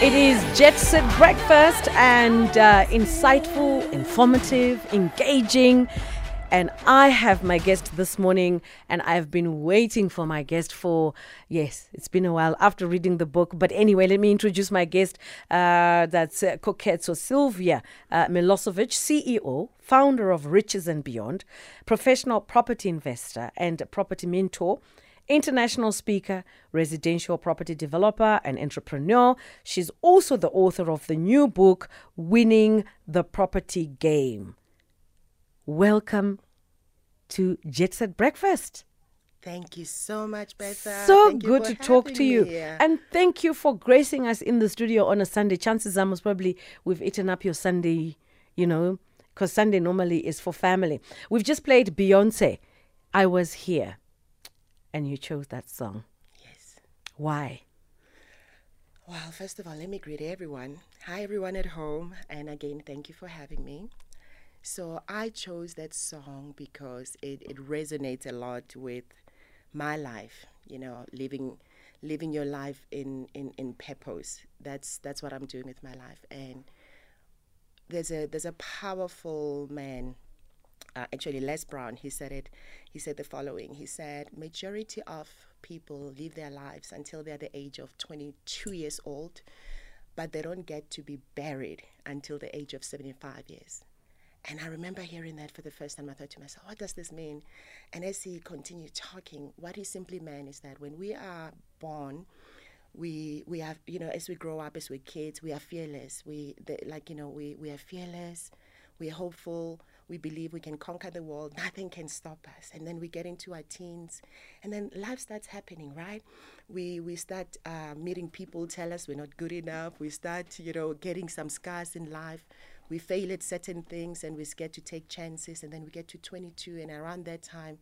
It is Jet Set Breakfast and uh, insightful, informative, engaging. And I have my guest this morning, and I've been waiting for my guest for, yes, it's been a while after reading the book. But anyway, let me introduce my guest. Uh, that's uh, Koketso Sylvia uh, Milosevic, CEO, founder of Riches and Beyond, professional property investor, and property mentor international speaker, residential property developer, and entrepreneur. She's also the author of the new book, Winning the Property Game. Welcome to Jet Set Breakfast. Thank you so much, Bertha. So Thank good to talk to you. here. And thank you for gracing us in the studio on a Sunday. Chances are most probably we've eaten up your Sunday, you know, because Sunday normally is for family. We've just played Beyonce. I was here. And you chose that song. yes. Why? Well, first of all, let me greet everyone. Hi, everyone at home. And again, thank you for having me. So, I chose that song because it, it resonates a lot with my life, you know, living living your life in, in, in purpose. That's that's what I'm doing with my life. And there's a there's a powerful man uh, actually Les Brown, he said it. He said the following. He said, majority of people live their lives until they're the age of 22 years old, but they don't get to be buried until the age of 75 years. And I remember hearing that for the first time. I thought to myself, what does this mean? And as he continued talking, what he simply meant is that when we are born, we we have you know as we grow up as we're kids we are fearless we the, like you know we we are fearless we're hopeful we believe we can conquer the world nothing can stop us. And then we get into our teens and then life starts happening right? We we start uh, meeting people tell us we're not good enough. We start you know getting some scars in life. We fail at certain things and we get to take chances. And then we get to 22 and around that time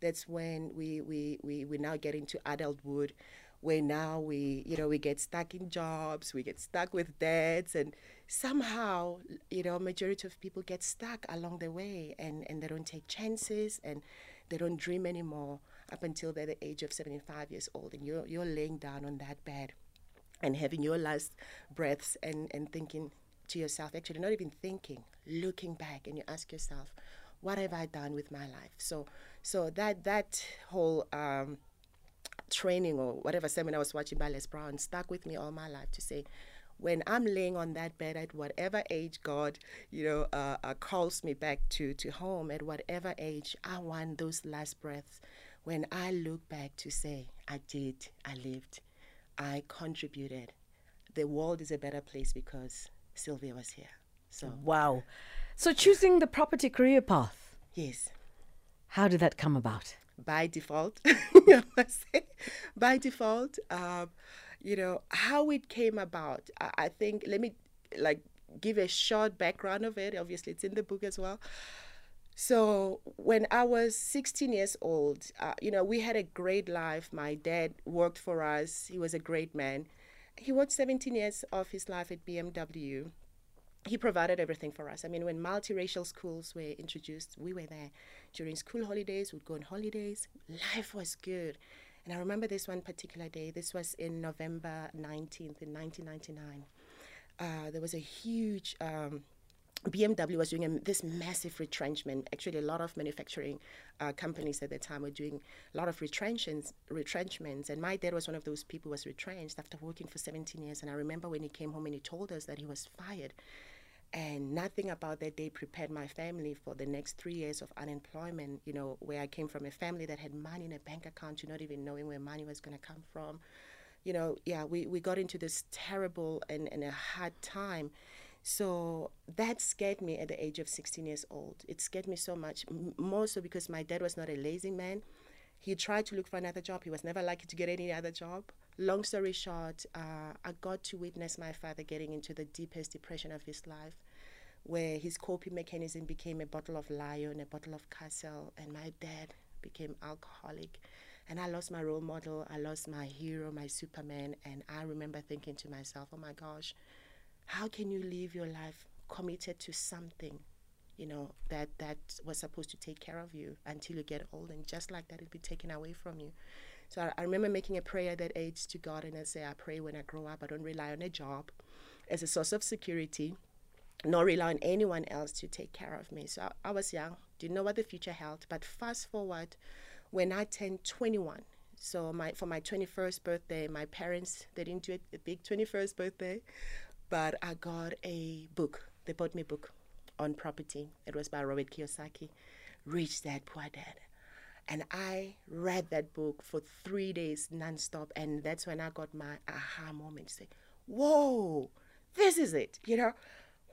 that's when we we we, we now get into adulthood where now we you know we get stuck in jobs we get stuck with debts and somehow you know majority of people get stuck along the way and and they don't take chances and they don't dream anymore up until they're the age of 75 years old and you're you're laying down on that bed and having your last breaths and and thinking to yourself actually not even thinking looking back and you ask yourself what have i done with my life? So so that that whole um training or whatever seminar I was watching by Les Brown stuck with me all my life to say, when I'm laying on that bed at whatever age God, you know, uh, uh, calls me back to, to home, at whatever age, I want those last breaths when I look back to say, I did, I lived, I contributed. The world is a better place because Sylvia was here. So, Wow. So choosing the property career path, yes. how did that come about? By default. By default, um, you know how it came about. I, I think let me like give a short background of it. Obviously, it's in the book as well. So when I was 16 years old, uh, you know, we had a great life. My dad worked for us. He was a great man. He worked 17 years of his life at BMW he provided everything for us. I mean, when multiracial schools were introduced, we were there. During school holidays, we'd go on holidays. Life was good. And I remember this one particular day. This was in November 19th, in 1999. Uh, there was a huge. Um, BMW was doing a, this massive retrenchment. Actually, a lot of manufacturing uh, companies at the time were doing a lot of retrenchments, retrenchments. And my dad was one of those people who was retrenched after working for 17 years. And I remember when he came home and he told us that he was fired. And nothing about that day prepared my family for the next three years of unemployment, you know, where I came from a family that had money in a bank account, you not even knowing where money was going to come from. You know, yeah, we, we got into this terrible and, and a hard time. So that scared me at the age of 16 years old. It scared me so much, m- more so because my dad was not a lazy man. He tried to look for another job. He was never likely to get any other job. Long story short, uh, I got to witness my father getting into the deepest depression of his life, where his coping mechanism became a bottle of Lion, a bottle of Castle, and my dad became alcoholic. And I lost my role model. I lost my hero, my Superman. And I remember thinking to myself, oh my gosh, how can you live your life committed to something you know that that was supposed to take care of you until you get old and just like that it'll be taken away from you So I, I remember making a prayer at that age to God, and I say, I pray when I grow up, I don't rely on a job as a source of security, nor rely on anyone else to take care of me. So I, I was young, didn't know what the future held. But fast forward, when I turned 21, so my for my 21st birthday, my parents they didn't do a big 21st birthday, but I got a book. They bought me a book on property. It was by Robert Kiyosaki, Rich Dad Poor Dad. And I read that book for three days nonstop, and that's when I got my aha moment. to Say, "Whoa, this is it!" You know,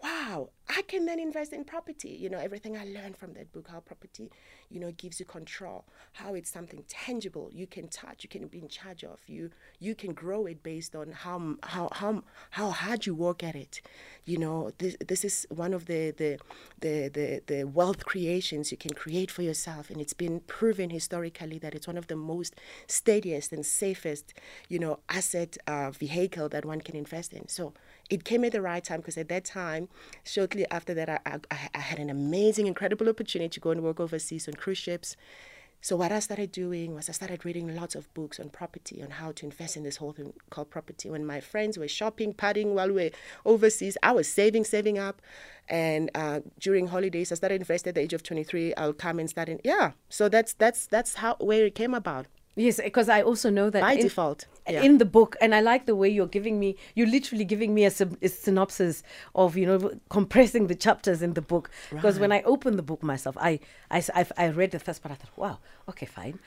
wow, I can then invest in property. You know, everything I learned from that book, how property, you know, gives you control, how it's something tangible you can touch, you can be in charge of. You you can grow it based on how how how how hard you work at it. You know, this this is one of the the the the, the wealth creations you can create for yourself, and it's been proven historically that it's one of the most steadiest and safest, you know, asset uh, vehicle that one can invest in. So it came at the right time because at that time, shortly after that, I, I, I, had an amazing, incredible opportunity to go and work overseas on cruise ships. So what I started doing was I started reading lots of books on property, on how to invest in this whole thing called property. When my friends were shopping, partying while we were overseas, I was saving, saving up. And uh, during holidays, I started investing at the age of 23. I'll come and start in, yeah. So that's that's that's how where it came about. Yes, because I also know that by in, default yeah. in the book, and I like the way you're giving me. You're literally giving me a, a synopsis of you know compressing the chapters in the book. Because right. when I opened the book myself, I, I I I read the first part. I thought, wow, okay, fine,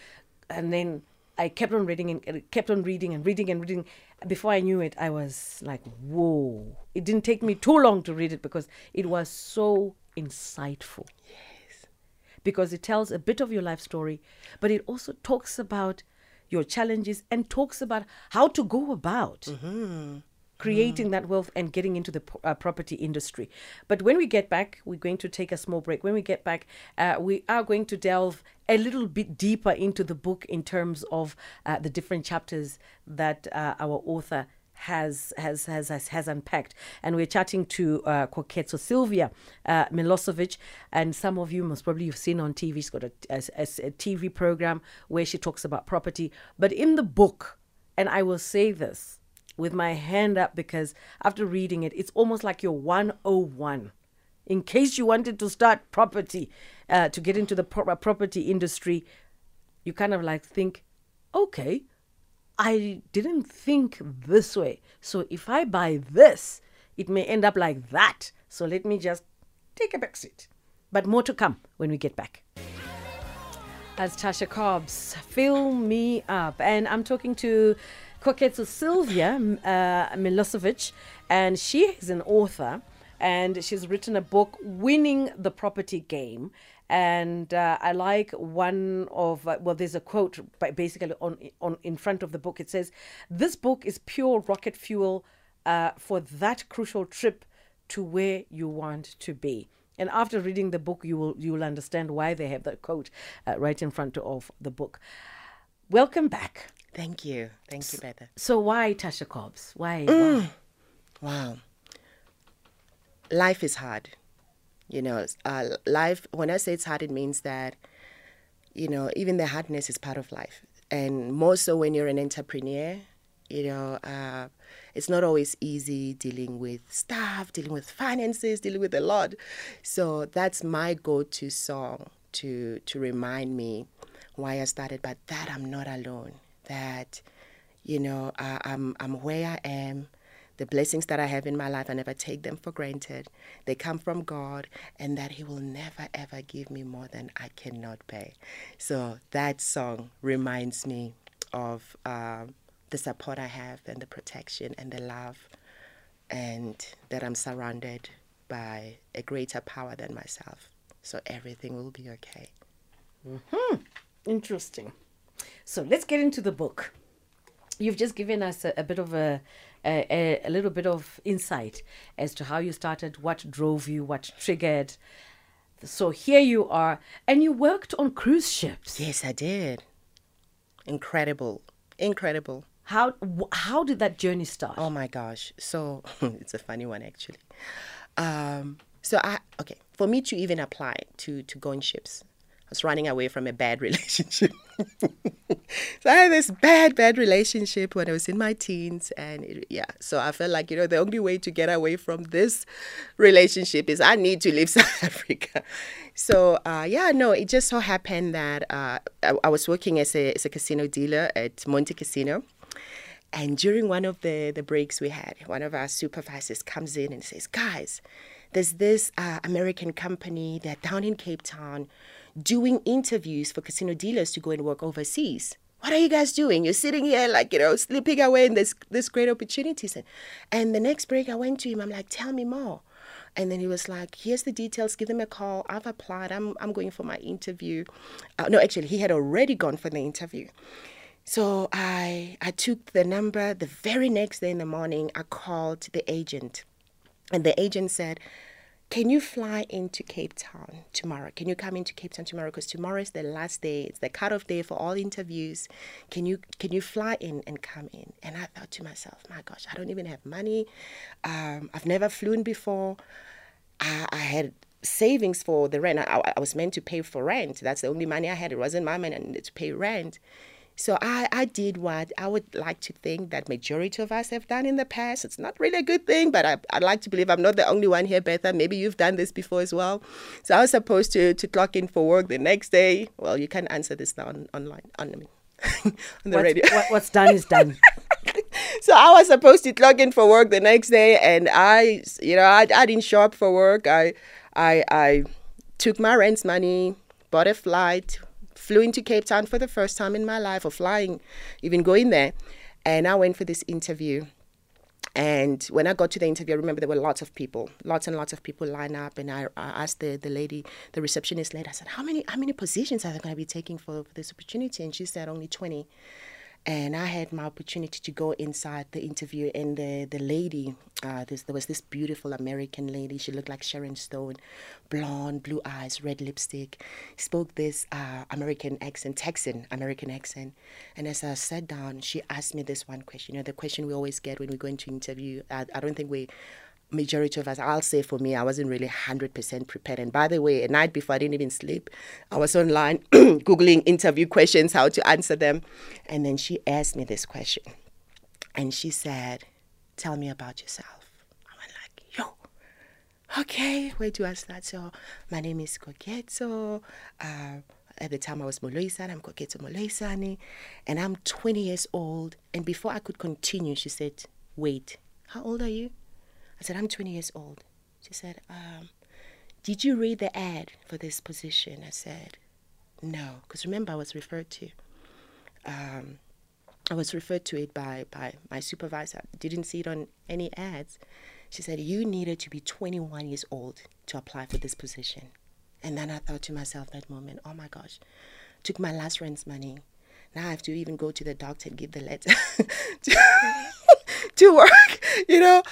and then I kept on reading and kept on reading and reading and reading. Before I knew it, I was like, whoa! It didn't take me too long to read it because it was so insightful. Yeah because it tells a bit of your life story, but it also talks about your challenges and talks about how to go about mm-hmm. creating mm. that wealth and getting into the uh, property industry. But when we get back, we're going to take a small break. When we get back, uh, we are going to delve a little bit deeper into the book in terms of uh, the different chapters that uh, our author has has has has, has unpacked. And we're chatting to uh, Koketso Sylvia uh, Milosevic, and some of you most probably you've seen on TV. She's got a, a, a TV program where she talks about property. But in the book, and I will say this with my hand up because after reading it, it's almost like your 101 in case you wanted to start property, uh, to get into the pro- property industry, you kind of like think, okay, I didn't think this way. So if I buy this, it may end up like that. So let me just take a back seat. But more to come when we get back. As Tasha Cobbs, fill me up. And I'm talking to Koketso Sylvia uh, Milosevic, and she is an author and she's written a book, Winning the Property Game. And uh, I like one of uh, well, there's a quote basically on on in front of the book. It says, "This book is pure rocket fuel uh, for that crucial trip to where you want to be." And after reading the book, you will you will understand why they have that quote uh, right in front of the book. Welcome back. Thank you, thank you, Bertha. So why Tasha Cobbs? Why? Mm. Wow. Life is hard you know, uh, life, when I say it's hard, it means that, you know, even the hardness is part of life. And more so when you're an entrepreneur, you know, uh, it's not always easy dealing with staff, dealing with finances, dealing with a lot. So that's my go-to song to to remind me why I started. But that I'm not alone. That you know, uh, I'm I'm where I am the blessings that I have in my life, I never take them for granted. They come from God, and that He will never ever give me more than I cannot pay. So that song reminds me of uh, the support I have, and the protection, and the love, and that I'm surrounded by a greater power than myself. So everything will be okay. Hmm. Interesting. So let's get into the book. You've just given us a, a bit of a a, a, little bit of insight as to how you started, what drove you, what triggered. So here you are, and you worked on cruise ships. Yes, I did. Incredible, incredible. How how did that journey start? Oh my gosh! So it's a funny one actually. Um, so I okay for me to even apply to to go on ships, was running away from a bad relationship. so I had this bad, bad relationship when I was in my teens. And it, yeah, so I felt like, you know, the only way to get away from this relationship is I need to leave South Africa. So uh, yeah, no, it just so happened that uh, I, I, was working as a, as a casino dealer at Montecasino. And during one of the, the breaks we had, one of our supervisors comes in and says, guys, there's this uh, American company, they're down in Cape Town doing interviews for casino dealers to go and work overseas. What are you guys doing? You're sitting here like, you know, sleeping away in this this great opportunities. And, and the next break I went to him, I'm like, tell me more. And then he was like, here's the details, give them a call. I've applied. I'm, I'm going for my interview. Uh, no, actually, he had already gone for the interview. So I, I took the number. The very next day in the morning, I called the agent. And the agent said, can you fly into Cape Town tomorrow? Can you come into Cape Town tomorrow? Because tomorrow is the last day. It's the cutoff day for all interviews. Can you can you fly in and come in? And I thought to myself, my gosh, I don't even have money. Um, I've never flown before. I, I, had savings for the rent. I, I was meant to pay for rent. That's the only money I had. It wasn't my money. To pay rent. So I, I did what I would like to think that majority of us have done in the past. It's not really a good thing, but I, I'd like to believe I'm not the only one here, Bertha. Maybe you've done this before as well. So I was supposed to, to clock in for work the next day. Well, you can answer this now on, online, on, on the what's, radio. What, what's done is done. so I was supposed to clock in for work the next day, and I, you know, I, I didn't show up for work. I, I, I took my rent money, bought a flight, flew into Cape Town for the first time in my life, or flying, even going there. And I went for this interview. And when I got to the interview, I remember there were lots of people, lots and lots of people line up. And I, I asked the, the lady, the receptionist lady, I said, how many, how many positions are they going to be taking for, for this opportunity? And she said, only 20 and I had my opportunity to go inside the interview, and the the lady, uh, this, there was this beautiful American lady. She looked like Sharon Stone, blonde, blue eyes, red lipstick, spoke this uh, American accent, Texan American accent. And as I sat down, she asked me this one question. You know, the question we always get when we go into interview. I, I don't think we majority of us, I'll say for me, I wasn't really 100% prepared. And by the way, a night before I didn't even sleep, I was online Googling interview questions, how to answer them. And then she asked me this question. And she said, Tell me about yourself. I went like, Yo, okay, where do I start? So, my name is Koketso. Uh, at the time I was Moloisane, I'm Koketso Moloisane, and I'm 20 years old. And before I could continue, she said, Wait, how old are you? I said, I'm 20 years old. She said, um, Did you read the ad for this position? I said, No, because remember, I was referred to. Um, I was referred to it by, by my supervisor. Didn't see it on any ads. She said, You needed to be 21 years old to apply for this position. And then I thought to myself that moment, oh my gosh, took my last rent's money. Now I have to even go to the doctor and give the letter to work, you know?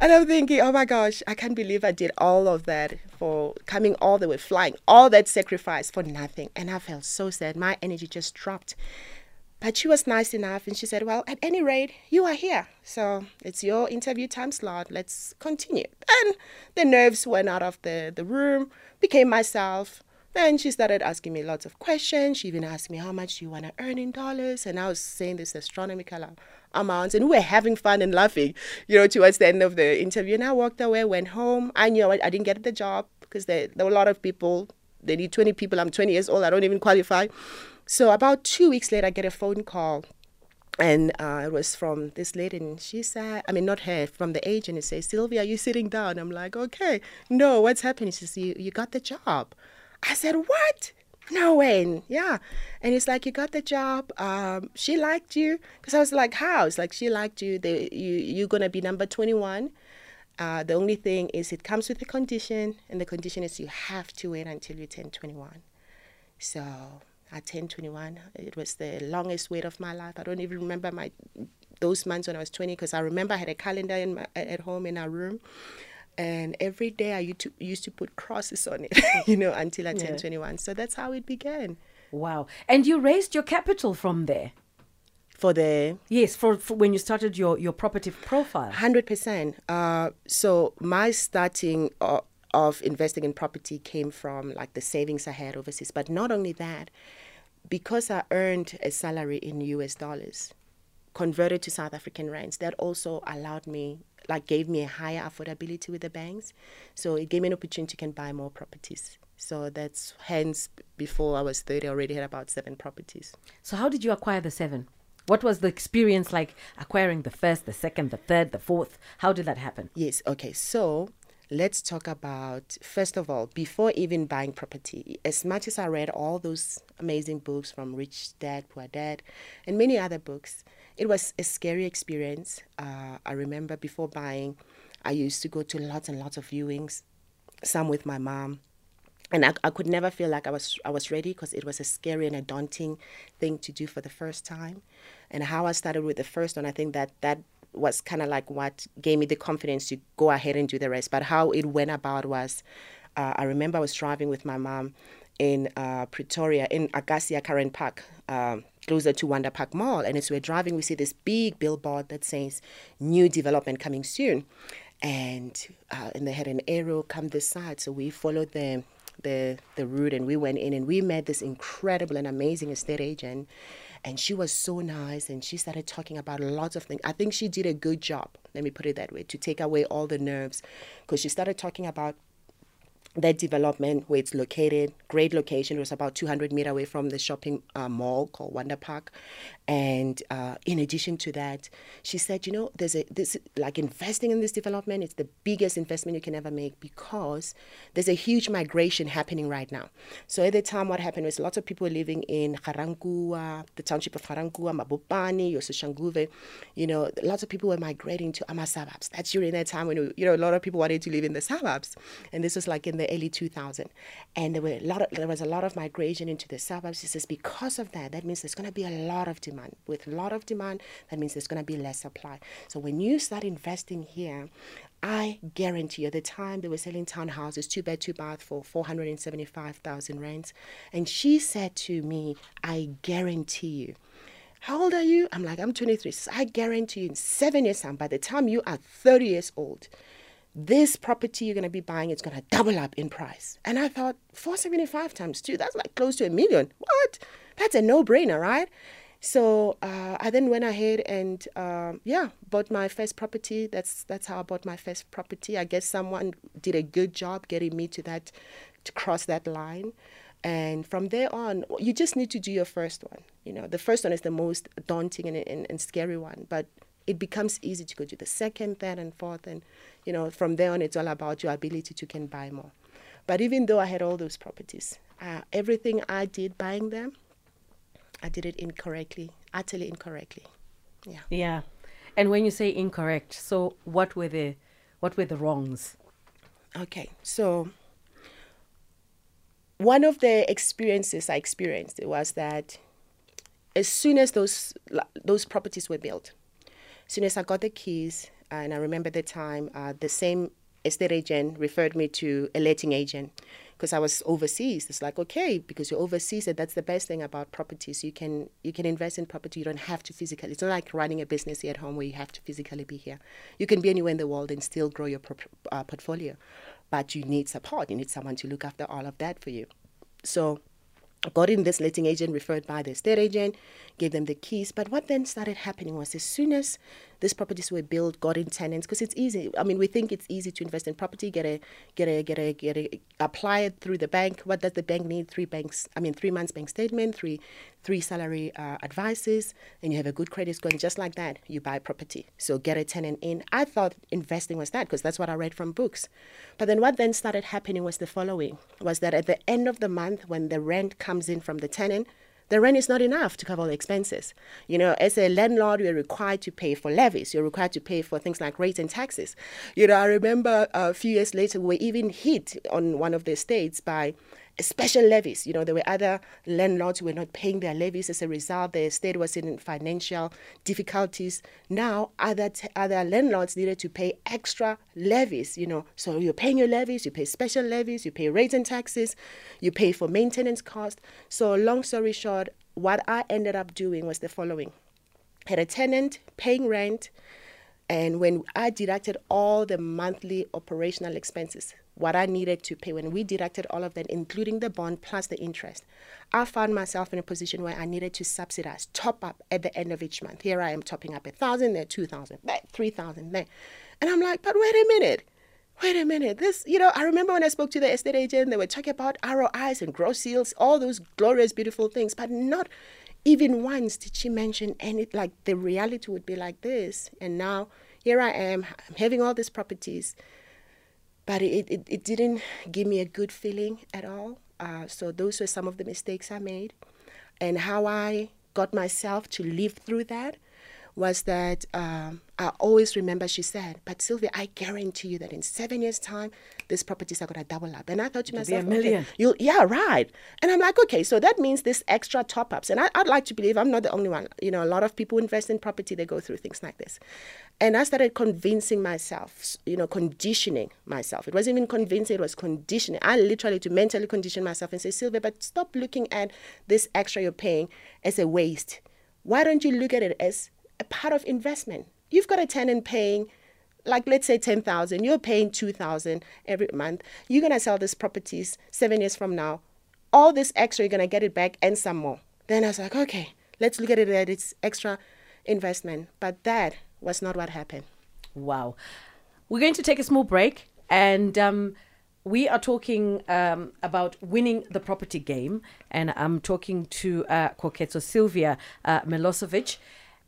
And I'm thinking, oh my gosh, I can't believe I did all of that for coming all the way, flying, all that sacrifice for nothing. And I felt so sad. My energy just dropped. But she was nice enough and she said, Well, at any rate, you are here. So it's your interview time slot. Let's continue. And the nerves went out of the, the room, became myself. Then she started asking me lots of questions. She even asked me, How much do you want to earn in dollars? And I was saying this astronomical amounts and we were having fun and laughing, you know, towards the end of the interview. And I walked away, went home. I knew I, I didn't get the job because there, there were a lot of people. They need 20 people. I'm 20 years old. I don't even qualify. So about two weeks later, I get a phone call. And uh, it was from this lady, and she said, I mean, not her, from the agent. It says, Sylvia, are you sitting down? I'm like, okay. No, what's happening? She says, you, you got the job. I said, what? No way yeah. And it's like you got the job um, she liked you. Because i was like how? It's like she liked you they, you you're gonna be number 21 uh, the only thing is it comes with a condition and the condition is you have to wait until you turn 21 so i turned 21 it was the longest wait of my life. I don't even remember my those months when i was 20 because i remember i had a calendar in my, at home in our room and every day I used to, used to put crosses on it, you know, until I turned yeah. 21. So that's how it began. Wow. And you raised your capital from there? For the yes, for, for when you started your your property profile. Hundred uh, percent. So my starting, uh, of investing in property came from like the savings I had overseas. But not only that, because I earned a salary in US dollars, converted to South African rands, that also allowed me, like, gave me a higher affordability with the banks. So it gave me an opportunity to can buy more properties. So that's hence before I was 30, I already had about seven properties. So, how did you acquire the seven? What was the experience like acquiring the first, the second, the third, the fourth? How did that happen? Yes, okay. So let's talk about first of all before even buying property as much as i read all those amazing books from rich dad poor dad and many other books it was a scary experience uh, i remember before buying i used to go to lots and lots of viewings some with my mom and I, I could never feel like I was I was ready because it was a scary and a daunting thing to do for the first time. And how I started with the first one, I think that that was kind of like what gave me the confidence to go ahead and do the rest. But how it went about was, uh, I remember I was driving with my mom in uh, Pretoria, in Akasia Karen Park, um, closer to Wonder Park Mall. And as we're driving, we see this big billboard that says new development coming soon. And uh, and they had an arrow come this side, so we followed the the the route and we went in and we met this incredible and amazing estate agent and she was so nice and she started talking about lots of things i think she did a good job let me put it that way to take away all the nerves because she started talking about that development where it's located great location it was about 200 meter away from the shopping uh, mall called wonder park and uh, in addition to that she said you know there's a this like investing in this development it's the biggest investment you can ever make because there's a huge migration happening right now so at the time what happened was lots of people living in Ga-Rankuwa, the township of Ga-Rankuwa, Mabopane, Yososhanguve, you know, lots of people were migrating to Ama suburbs. That's during that time when, you know, a lot of people wanted to live in the suburbs. And this was like in the early 2000s. And there were a lot of, there was a lot of migration into the suburbs. He says because of that, that means there's going to be a lot of demand. With a lot of demand, that means there's going to be less supply. So when you start investing here, I guarantee you, at the time they were selling townhouses, two bed, two bath for 475,000 rents. And she said to me, I guarantee you. How old are you? I'm like, I'm 23. So I guarantee you, in seven years' time, by the time you are 30 years old, this property you're going to be buying it's going to double up in price. And I thought, 475 times two, that's like close to a million. What? That's a no brainer, right? So uh, I then went ahead and um, yeah, bought my first property. That's that's how I bought my first property. I guess someone did a good job getting me to that, to cross that line, and from there on, you just need to do your first one. You know, the first one is the most daunting and, and, and scary one, but it becomes easy to go to the second, third, and fourth, and you know, from there on, it's all about your ability to can buy more. But even though I had all those properties, uh, everything I did buying them I did it incorrectly, utterly incorrectly. Yeah. Yeah. And when you say incorrect, so what were the what were the wrongs? Okay. So one of the experiences I experienced was that as soon as those those properties were built, as soon as I got the keys, and I remember the time, uh, the same estate agent referred me to a letting agent because I was overseas. It's like okay, because you're overseas, and that's the best thing about properties. You can you can invest in property. You don't have to physically. It's not like running a business here at home where you have to physically be here. You can be anywhere in the world and still grow your uh, portfolio, but you need support. You need someone to look after all of that for you. So got in this letting agent referred by the estate agent, gave them the keys. But what then started happening was as soon as these properties were built, got in tenants, because it's easy. I mean, we think it's easy to invest in property, get a get a get a get a apply it through the bank. What does the bank need? Three banks. I mean, three months bank statement, three three salary uh, advices, and you have a good credit score. And just like that, you buy property. So get a tenant in. I thought investing was that because that's what I read from books. But then what then started happening was the following: was that at the end of the month, when the rent comes in from the tenant the rent is not enough to cover all the expenses. You know, as a landlord, you're required to pay for levies. You're required to pay for things like rates and taxes. You know, I remember a few years later, we were even hit on one of the estates by special levies. You know, there were other landlords who were not paying their levies. As a result, the estate was in financial difficulties. Now, other t- other landlords needed to pay extra levies. You know, so you're paying your levies, you pay special levies, you pay rates and taxes, you pay for maintenance costs. So, long story short, what I ended up doing was the following: had a tenant paying rent And when I deducted all the monthly operational expenses, what I needed to pay, when we deducted all of that, including the bond plus the interest, I found myself in a position where I needed to subsidize, top up at the end of each month. Here I am topping up a thousand, there two thousand, there three thousand, there. And I'm like, but wait a minute. Wait a minute. This, you know, I remember when I spoke to the estate agent, they were talking about ROIs and gross yields, all those glorious, beautiful things, but not even once did she mention any, like the reality would be like this. And now here I am, I'm having all these properties, but it, it, it didn't give me a good feeling at all. Uh, so those were some of the mistakes I made. And how I got myself to live through that was that um, I always remember she said, "But Sylvia, I guarantee you that in seven years' time, these properties are going to double up." And I thought to It'll myself, be a million. Okay, you'll, yeah, right. And I'm like, okay, so that means this extra top ups. And I, I'd like to believe I'm not the only one. You know, a lot of people invest in property, they go through things like this. And I started convincing myself, you know, conditioning myself. It wasn't even convincing, it was conditioning. I literally to mentally condition myself and say, Sylvia, but stop looking at this extra you're paying as a waste. Why don't you look at it as a part of investment? You've got a tenant paying like let's say 10,000, you're paying 2,000 every month. You're going to sell these properties 7 years from now. All this extra you're going to get it back and some more. Then I was like, okay, let's look at it at its extra investment. But that was not what happened. Wow. We're going to take a small break and um, we are talking um, about winning the property game. And I'm talking to uh, Koketso Sylvia uh, Milosevic.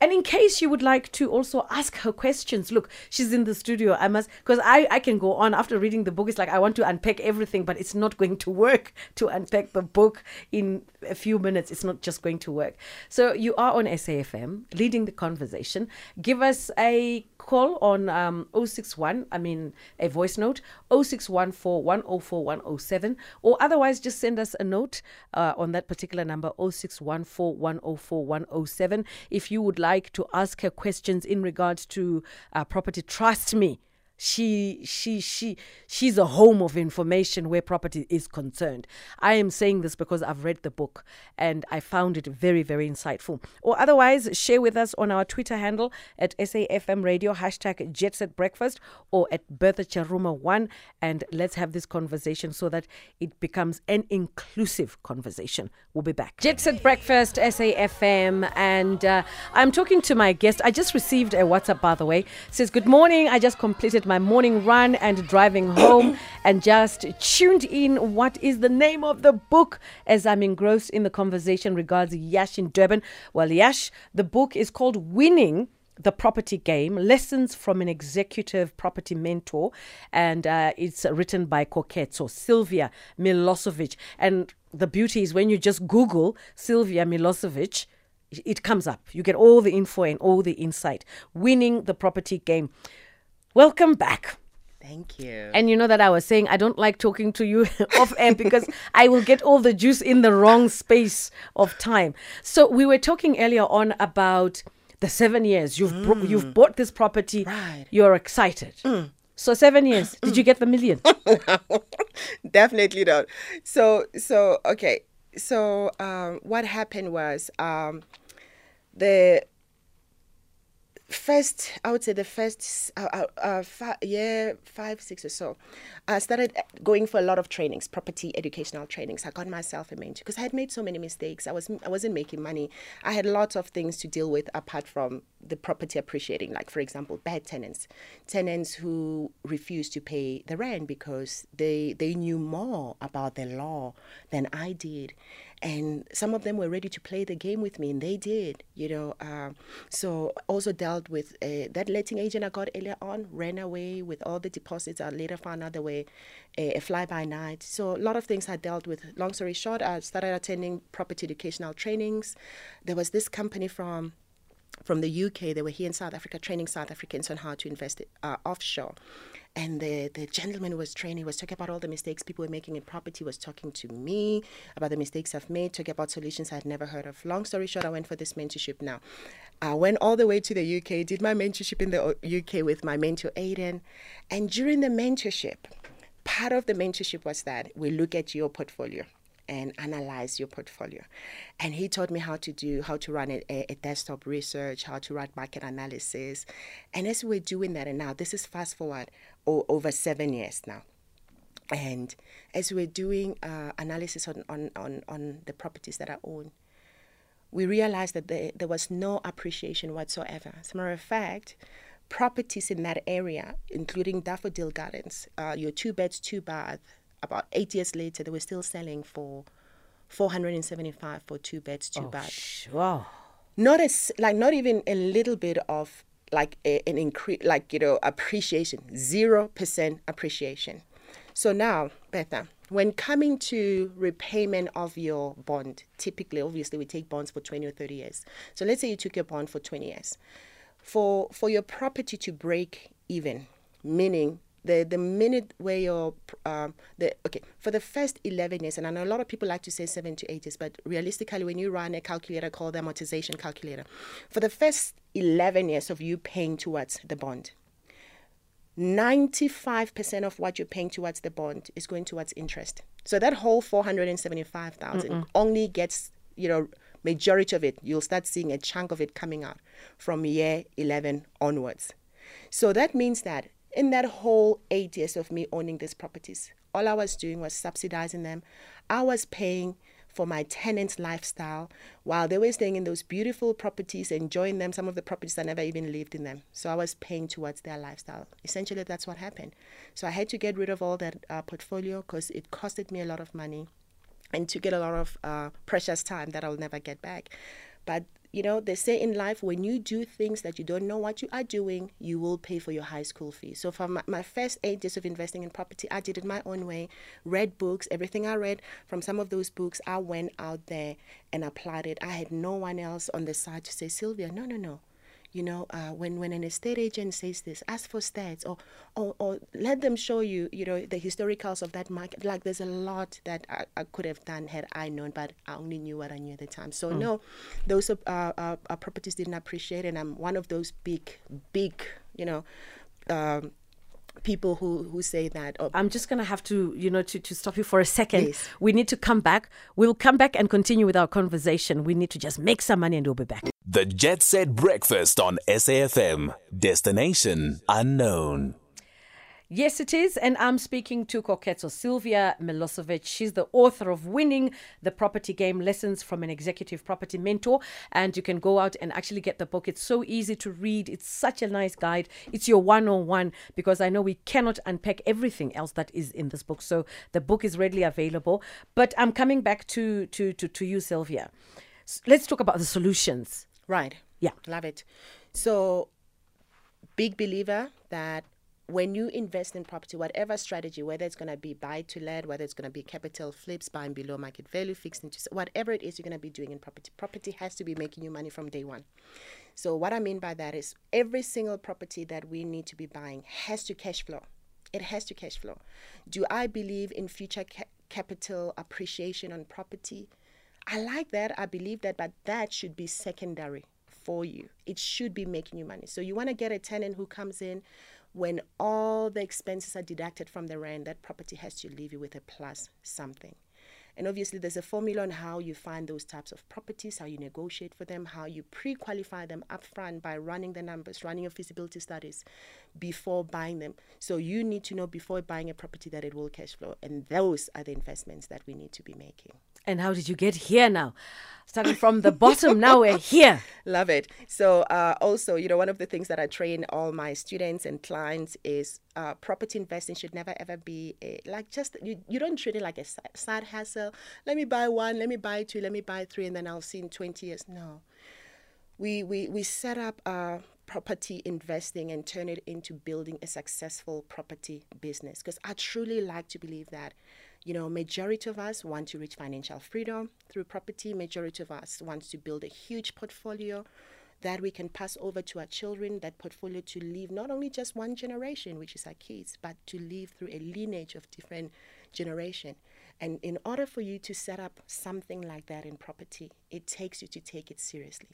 And in case you would like to also ask her questions, look, she's in the studio. I must, because I, I can go on after reading the book. It's like I want to unpack everything, but it's not going to work to unpack the book in a few minutes. It's not just going to work. So you are on SAFM, leading the conversation. Give us a call on um, 061, I mean, a voice note, 0614 104 107, or otherwise just send us a note uh, on that particular number, 0614 104 107. If you would like to ask her questions in regards to uh, property, trust me she she she she's a home of information where property is concerned. I am saying this because i've read the book and i found it very very insightful. Or otherwise share with us on our twitter handle at safm radio hashtag jetset breakfast or at bertha charuma one. And let's have this conversation so that it becomes an inclusive conversation. We'll be back. Jetset breakfast safm and uh, i'm talking to my guest. I just received a whatsapp by the way. It says good morning. I just completed my morning run and driving home and just tuned in. What is the name of the book as I'm engrossed in the conversation regards Yash in Durban? Well, Yash, the book is called Winning the property game lessons from an executive property mentor and uh, it's written by koketso sylvia milosevic and the beauty is when you just google sylvia milosevic it comes up you get all the info and all the insight winning the property game Welcome back. Thank you. And you know that I was saying I don't like talking to you off air because I will get all the juice in the wrong space of time. So we were talking earlier on about the seven years you've bro- you've bought this property. Right. You're excited. So seven years. Did you get the million? Definitely not. So so okay. So um, what happened was um, the first i would say the first uh, uh, uh, fi- year five six or so i started going for a lot of trainings property educational trainings. I got myself a mentor because i had made so many mistakes. I was i wasn't making money. I had lots of things to deal with apart from the property appreciating like for example bad tenants. Tenants who refused to pay the rent because they they knew more about the law than i did and some of them were ready to play the game with me and they did you know um, so also dealt with uh, that letting agent i got earlier on ran away with all the deposits i later found out they were a, a fly by night so a lot of things i dealt with long story short i started attending property educational trainings there was this company from from the UK. They were here in South Africa training South Africans on how to invest uh, offshore. And the, the gentleman was training was talking about all the mistakes people were making in property, was talking to me about the mistakes I've made, talking about solutions I'd never heard of. Long story short, I went for this mentorship now. I went all the way to the UK, did my mentorship in the uh, UK with my mentor, Aiden. And during the mentorship, part of the mentorship was that we look at your portfolio and analyze your portfolio. And he taught me how to do, how to run a, a desktop research, how to write market analysis. And as we're doing that, and now this is fast forward over seven years now. And as we're doing uh, analysis on, on, on, on the properties that I own, we realized that there, there was no appreciation whatsoever. As a matter of fact, properties in that area, including Daffodil Gardens, uh, your two beds, two bath, about eight years later, they were still selling for 475 for two beds, two Oh, bath. sh- wow. Not as like not even a little bit of like a, an increase, like you know, appreciation. Zero percent appreciation. So now, Bertha, when coming to repayment of your bond, typically, obviously, we take bonds for 20 or 30 years. So let's say you took your bond for 20 years. For for your property to break even, meaning the the minute where your um, the okay for the first 11 years and i know a lot of people like to say 7 to 8 years but realistically when you run a calculator called the amortization calculator for the first 11 years of you paying towards the bond 95% of what you're paying towards the bond is going towards interest. So that whole 475,000 only gets, you know, majority of it, you'll start seeing a chunk of it coming out from year 11 onwards. So that means that in that whole 8 years of me owning these properties, all I was doing was subsidizing them. I was paying for my tenants' lifestyle while they were staying in those beautiful properties, enjoying them. Some of the properties I never even lived in them. So I was paying towards their lifestyle. Essentially, that's what happened. So I had to get rid of all that uh, portfolio because it costed me a lot of money and to get a lot of uh, precious time that I'll never get back. But you know, they say in life, when you do things that you don't know what you are doing, you will pay for your high school fees. So, for my, my first eight years of investing in property, I did it my own way, read books, everything I read from some of those books, I went out there and applied it. I had no one else on the side to say, Sylvia, no, no, no. You know, uh, when, when an estate agent says this, ask for stats or, or, or let them show you, you know, the historicals of that market. Like there's a lot that I, I could have done had I known, but I only knew what I knew at the time. So no, those uh, uh, uh, properties didn't appreciate, and I'm one of those big, big, you know, um, people who, who say that. Oh, I'm just going to have to, you know, to, to stop you for a second. Yes. We need to come back. We'll come back and continue with our conversation. We need to just make some money and we'll be back. The Jet Set Breakfast on SAFM. Destination unknown. Yes, it is. And I'm speaking to Koketso Sylvia Milosevic. She's the author of Winning the Property Game Lessons from an Executive Property Mentor. And you can go out and actually get the book. It's so easy to read. It's such a nice guide. It's your one on one because I know we cannot unpack everything else that is in this book. So the book is readily available. But I'm coming back to, to, to, to you, Sylvia. Let's talk about the solutions. Right. Yeah. Love it. So, big believer that when you invest in property, whatever strategy, whether it's going to be buy to let, whether it's going to be capital flips, buying below market value, fixed into whatever it is you're going to be doing in property, property has to be making you money from day one. So, what I mean by that is every single property that we need to be buying has to cash flow. It has to cash flow. Do I believe in future ca- capital appreciation on property? I like that. I believe that, but that should be secondary for you. It should be making you money. So you want to get a tenant who comes in when all the expenses are deducted from the rent, that property has to leave you with a plus something. And obviously, there's a formula on how you find those types of properties, how you negotiate for them, how you pre qualify them upfront by running the numbers, running your feasibility studies before buying them. So, you need to know before buying a property that it will cash flow. And those are the investments that we need to be making. And how did you get here now? Starting from the bottom, now we're here. Love it. So, uh, also, you know, one of the things that I train all my students and clients is uh, property investing should never ever be a, like just you, you don't treat it like a si- side hustle. Let me buy one, let me buy two, let me buy three, and then I'll see in 20 years. No. We, we, we set up uh, property investing and turn it into building a successful property business because I truly like to believe that you know majority of us want to reach financial freedom through property. Majority of us wants to build a huge portfolio that we can pass over to our children. That portfolio to live not only just one generation which is our kids but to live through a lineage of different generation. And in order for you to set up something like that in property it takes you to take it seriously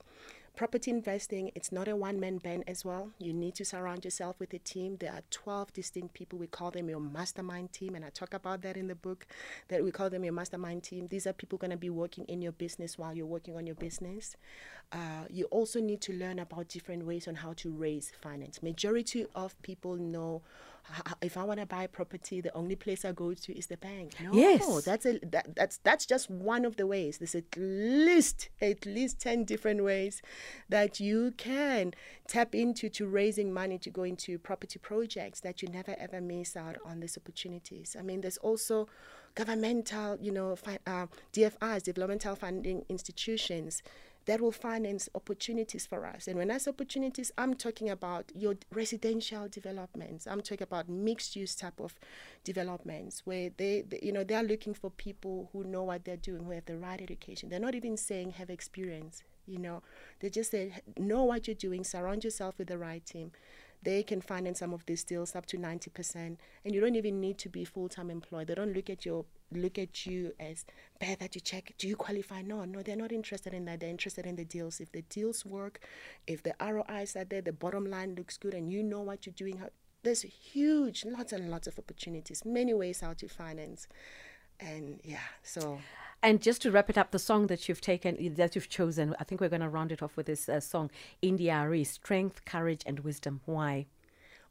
property investing, it's not a one man band as well. You need to surround yourself with a team. There are 12 distinct people. We call them your mastermind team. And I talk about that in the book that we call them your mastermind team. These are people going to be working in your business while you're working on your business. Uh, you also need to learn about different ways on how to raise finance. Majority of people know if I want to buy property, the only place I go to is the bank. No, Yes. that's a that, that's that's just one of the ways. There's at least at least ten different ways that you can tap into to raising money to go into property projects that you never ever miss out on these opportunities. I mean, there's also governmental, you know, fi- uh, DFIs, developmental funding institutions that will finance opportunities for us. And when I say opportunities, I'm talking about your residential developments. I'm talking about mixed use type of developments where they, they, you know, they are looking for people who know what they're doing, who have the right education. They're not even saying have experience, you know. They just say know what you're doing, surround yourself with the right team. They can finance some of these deals up to 90%, and you don't even need to be full-time employed. They don't look at your look at you as bear that you check do you qualify? No no they're not interested in that. They're interested in the deals. If the deals work if the rois are there the bottom line looks good and you know what you're doing there's huge lots and lots of opportunities many ways how to finance. And yeah so. And just to wrap it up, the song that you've taken, that you've chosen, I think we're going to round it off with this uh, song, India Strength, Courage, and Wisdom. Why?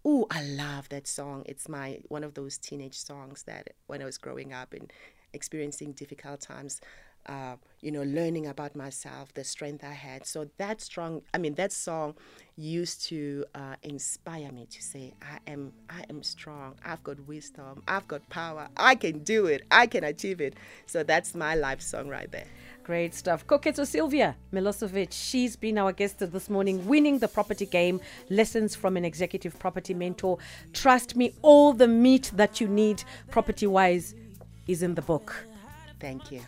Oh, I love that song. It's my one of those teenage songs that when I was growing up and experiencing difficult times, uh, you know, learning about myself, the strength I had. So that strong, I mean, that song used to uh, inspire me to say, I am, I am strong. I've got wisdom. I've got power. I can do it. I can achieve it. So that's my life song right there. Great stuff. Koketso Sylvia Milosevic, she's been our guest this morning, winning the property game, lessons from an executive property mentor. Trust me, all the meat that you need property wise is in the book. Thank you.